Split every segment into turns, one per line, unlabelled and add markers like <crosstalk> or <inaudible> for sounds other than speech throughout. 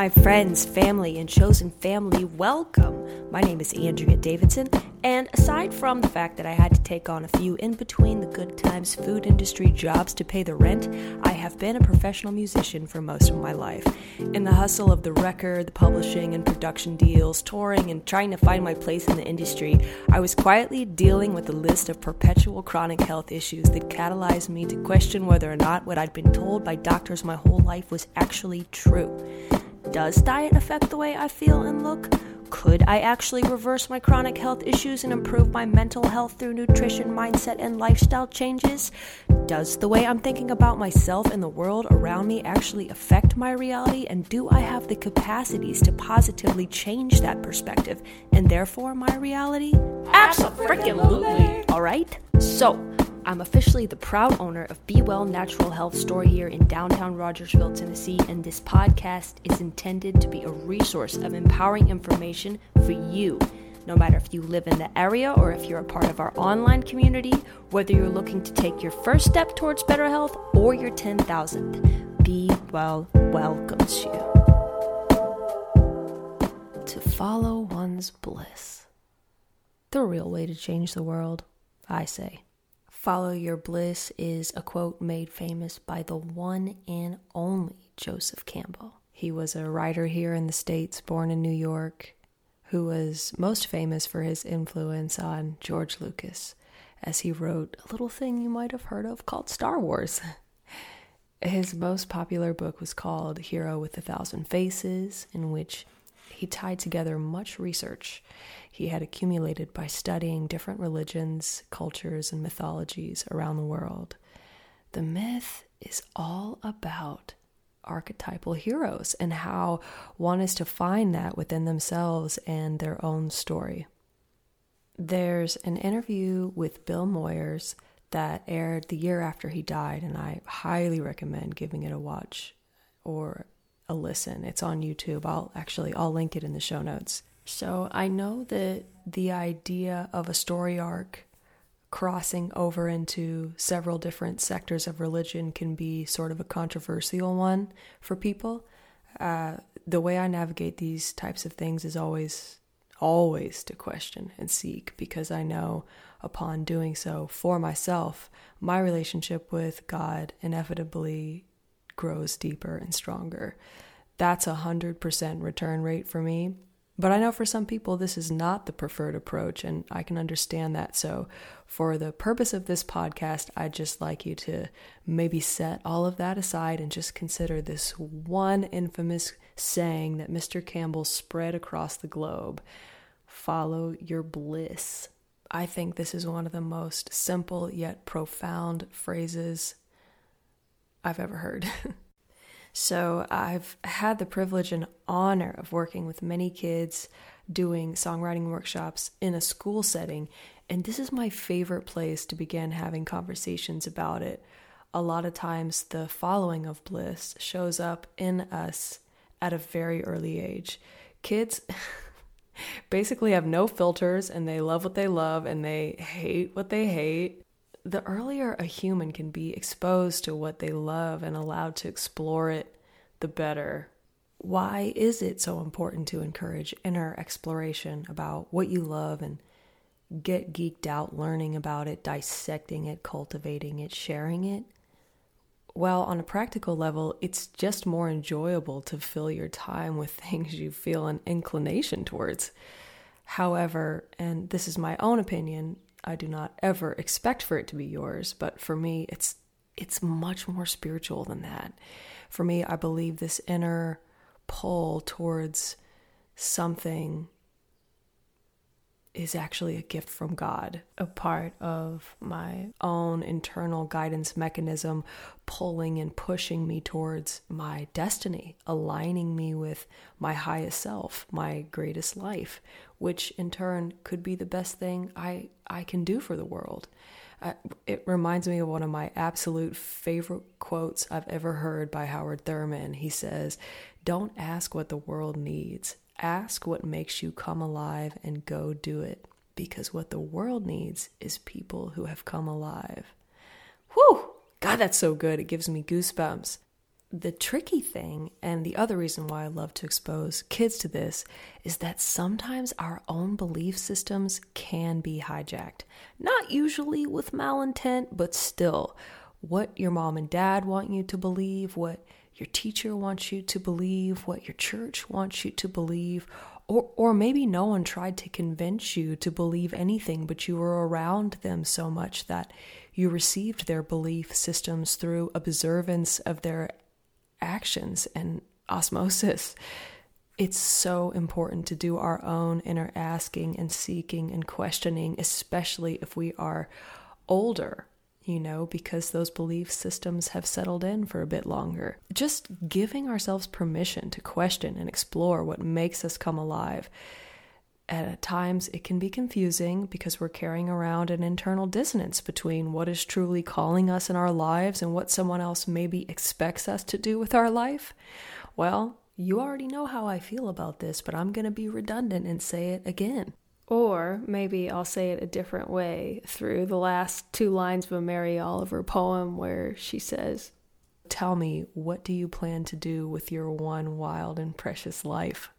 my friends, family, and chosen family, welcome. My name is Andrea Davidson, and aside from the fact that I had to take on a few in between the good times food industry jobs to pay the rent, I have been a professional musician for most of my life. In the hustle of the record, the publishing and production deals, touring, and trying to find my place in the industry, I was quietly dealing with a list of perpetual chronic health issues that catalyzed me to question whether or not what I'd been told by doctors my whole life was actually true. Does diet affect the way I feel and look? Could I actually reverse my chronic health issues and improve my mental health through nutrition, mindset, and lifestyle changes? Does the way I'm thinking about myself and the world around me actually affect my reality? And do I have the capacities to positively change that perspective and therefore my reality? Absolutely. All right? So, I'm officially the proud owner of B Well Natural Health Store here in downtown Rogersville, Tennessee, and this podcast is intended to be a resource of empowering information for you. No matter if you live in the area or if you're a part of our online community, whether you're looking to take your first step towards better health or your 10,000th, B Well welcomes you to follow one's bliss. The real way to change the world, I say. Follow Your Bliss is a quote made famous by the one and only Joseph Campbell. He was a writer here in the States, born in New York, who was most famous for his influence on George Lucas, as he wrote a little thing you might have heard of called Star Wars. <laughs> His most popular book was called Hero with a Thousand Faces, in which he tied together much research he had accumulated by studying different religions, cultures, and mythologies around the world. The myth is all about archetypal heroes and how one is to find that within themselves and their own story. There's an interview with Bill Moyers that aired the year after he died, and I highly recommend giving it a watch or a listen. It's on YouTube. I'll actually I'll link it in the show notes. So I know that the idea of a story arc crossing over into several different sectors of religion can be sort of a controversial one for people. Uh, the way I navigate these types of things is always, always to question and seek because I know upon doing so for myself, my relationship with God inevitably grows deeper and stronger. That's a 100% return rate for me. But I know for some people this is not the preferred approach, and I can understand that. So, for the purpose of this podcast, I'd just like you to maybe set all of that aside and just consider this one infamous saying that Mr. Campbell spread across the globe follow your bliss. I think this is one of the most simple yet profound phrases I've ever heard. <laughs> So I've had the privilege and honor of working with many kids doing songwriting workshops in a school setting. And this is my favorite place to begin having conversations about it. A lot of times, the following of bliss shows up in us at a very early age. Kids <laughs> basically have no filters and they love what they love and they hate what they hate the earlier a human can be exposed to what they love and allowed to explore it, the better. Why is it so important to encourage inner exploration about what you love and get geeked out learning about it, dissecting it, cultivating it, sharing it? Well, on a practical level, it's just more enjoyable to fill your time with <laughs> things you feel an inclination towards. However, and this is my own opinion, I do not ever expect for it to be yours, but for me it's it's much more spiritual than that. For me, I believe this inner pull towards something is actually a gift from God, a part of my own internal guidance mechanism, pulling and pushing me towards my destiny, aligning me with my highest self, my greatest life, which in turn could be the best thing I, I can do for the world. Uh, it reminds me of one of my absolute favorite quotes I've ever heard by Howard Thurman. He says, Don't ask what the world needs, ask what makes you come alive and go do it. Because what the world needs is people who have come alive. Whew! God, that's so good. It gives me goosebumps. The tricky thing, and the other reason why I love to expose kids to this, is that sometimes our own belief systems can be hijacked. Not usually with malintent, but still. What your mom and dad want you to believe, what your teacher wants you to believe, what your church wants you to believe, or, or maybe no one tried to convince you to believe anything, but you were around them so much that you received their belief systems through observance of their actions and osmosis. It's so important to do our own inner asking and seeking and questioning, especially if we are older, you know, because those belief systems have settled in for a bit longer. Just giving ourselves permission to question and explore what makes us come alive at times it can be confusing because we're carrying around an internal dissonance between what is truly calling us in our lives and what someone else maybe expects us to do with our life. Well, you already know how I feel about this, but I'm going to be redundant and say it again. Or maybe I'll say it a different way through the last two lines of a Mary Oliver poem where she says, Tell me, what do you plan to do with your one wild and precious life?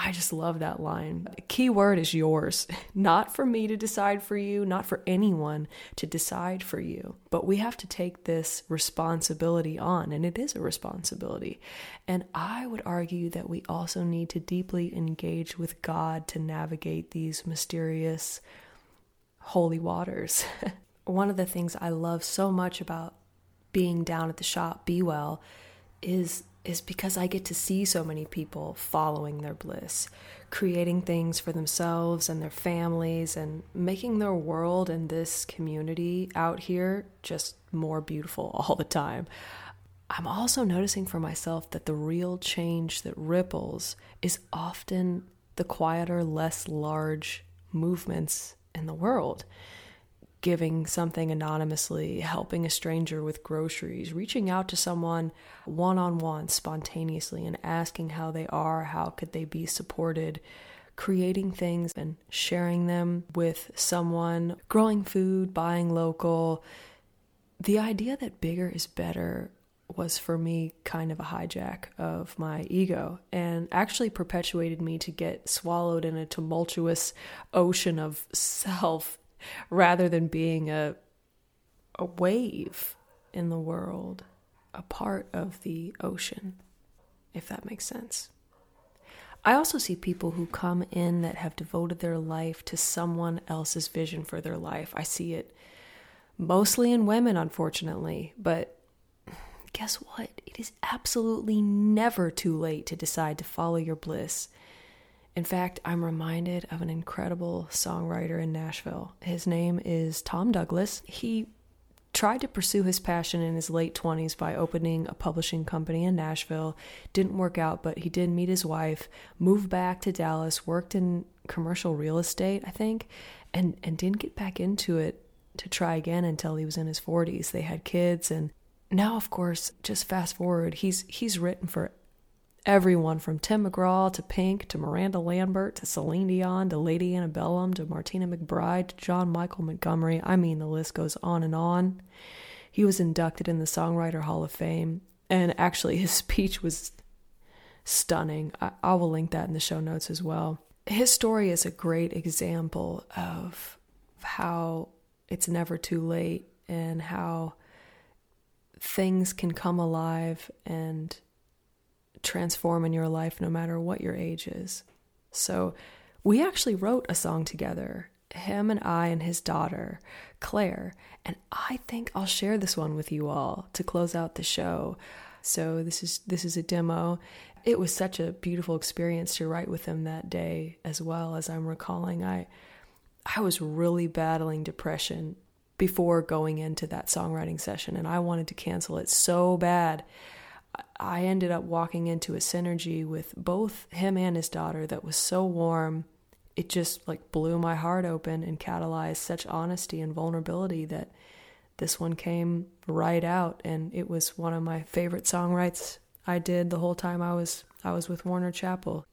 I just love that line. Key word is yours. <laughs> Not for me to decide for you, not for anyone to decide for you. But we have to take this responsibility on, and it is a responsibility. And I would argue that we also need to deeply engage with God to navigate these mysterious holy waters. <laughs> One of the things I love so much about being down at the shop, B Well, is is because I get to see so many people following their bliss, creating things for themselves and their families, and making their world and this community out here just more beautiful <laughs> all the time. I'm also noticing for myself that the real change that ripples is often the quieter, less large movements in the world giving something anonymously, helping a stranger with groceries, reaching out to someone one on one spontaneously and asking how they are, how could they be supported, creating things and sharing them with someone, growing food, buying local. The idea that bigger is better was for me kind of a hijack of my ego and actually perpetuated me to get swallowed in a tumultuous ocean of <laughs> self rather than being a a wave in the world, a part of the ocean, if that makes sense. I also see people who come in that have devoted their life to someone else's vision for their life. I see it mostly in women, unfortunately, but guess what? It is absolutely never too late to decide to follow your bliss in fact, I'm reminded of an incredible songwriter in Nashville. His name is Tom Douglas. He tried to pursue his passion in his late 20s by opening a publishing company in Nashville. Didn't work out, but he did meet his wife, moved back to Dallas, worked in commercial real estate, I think, and and didn't get back into it to try again until he was in his 40s. They had kids and now of course, just fast forward, he's he's written for everyone from Tim McGraw to Pink to Miranda Lambert to Celine Dion to Lady Antebellum to Martina McBride to John Michael Montgomery. I mean, the list goes on and on. He was inducted in the Songwriter Hall of Fame, and actually, his <laughs> speech was stunning. I, I will link that in the show notes as well. His story is a great example of how it's never too late and how things can come alive and transform in your life no matter what your age is. So, we actually wrote a song together, him and I and his daughter, Claire, and I think I'll share this one with you all to close out the show. So, this is this is a demo. It was such a beautiful experience to write with him that day as well as I'm recalling I I was really battling depression before going into that songwriting session and I wanted to cancel it so bad I ended up walking into a synergy with both him and his daughter that was so warm. It just like blew my heart open and catalyzed such honesty and vulnerability that this one came right out and it was one of my favorite songwrites I did the whole time I was I was with Warner Chappell.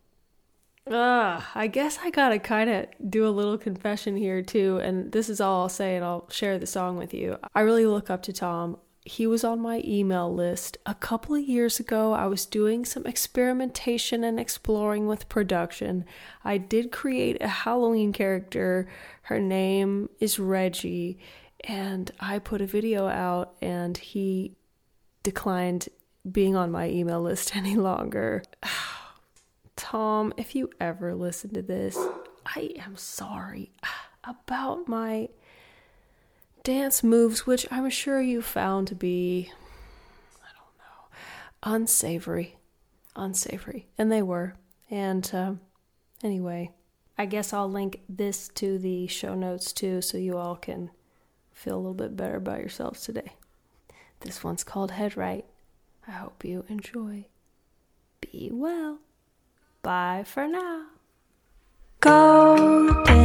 Uh, I guess I gotta kind of do a little confession here too, and this is all I'll say, and I'll share the song with you. I really look up to Tom he was on my email list. A couple of years ago, I was doing some experimentation and exploring with production. I did create a Halloween character. Her name is Reggie, and I put a video out, and he declined being on my email list <laughs> any longer. <sighs> Tom, if you ever listen to this, I am sorry <sighs> about my dance moves, which I'm sure you found to be, I don't know, unsavory. Unsavory. And they were. And uh, anyway, I guess I'll link this to the show notes too so you all can feel a little bit better about yourselves today. This one's called Head Right. I hope you enjoy. Be well. Bye for now. Golden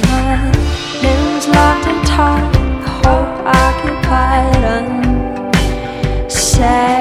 shine.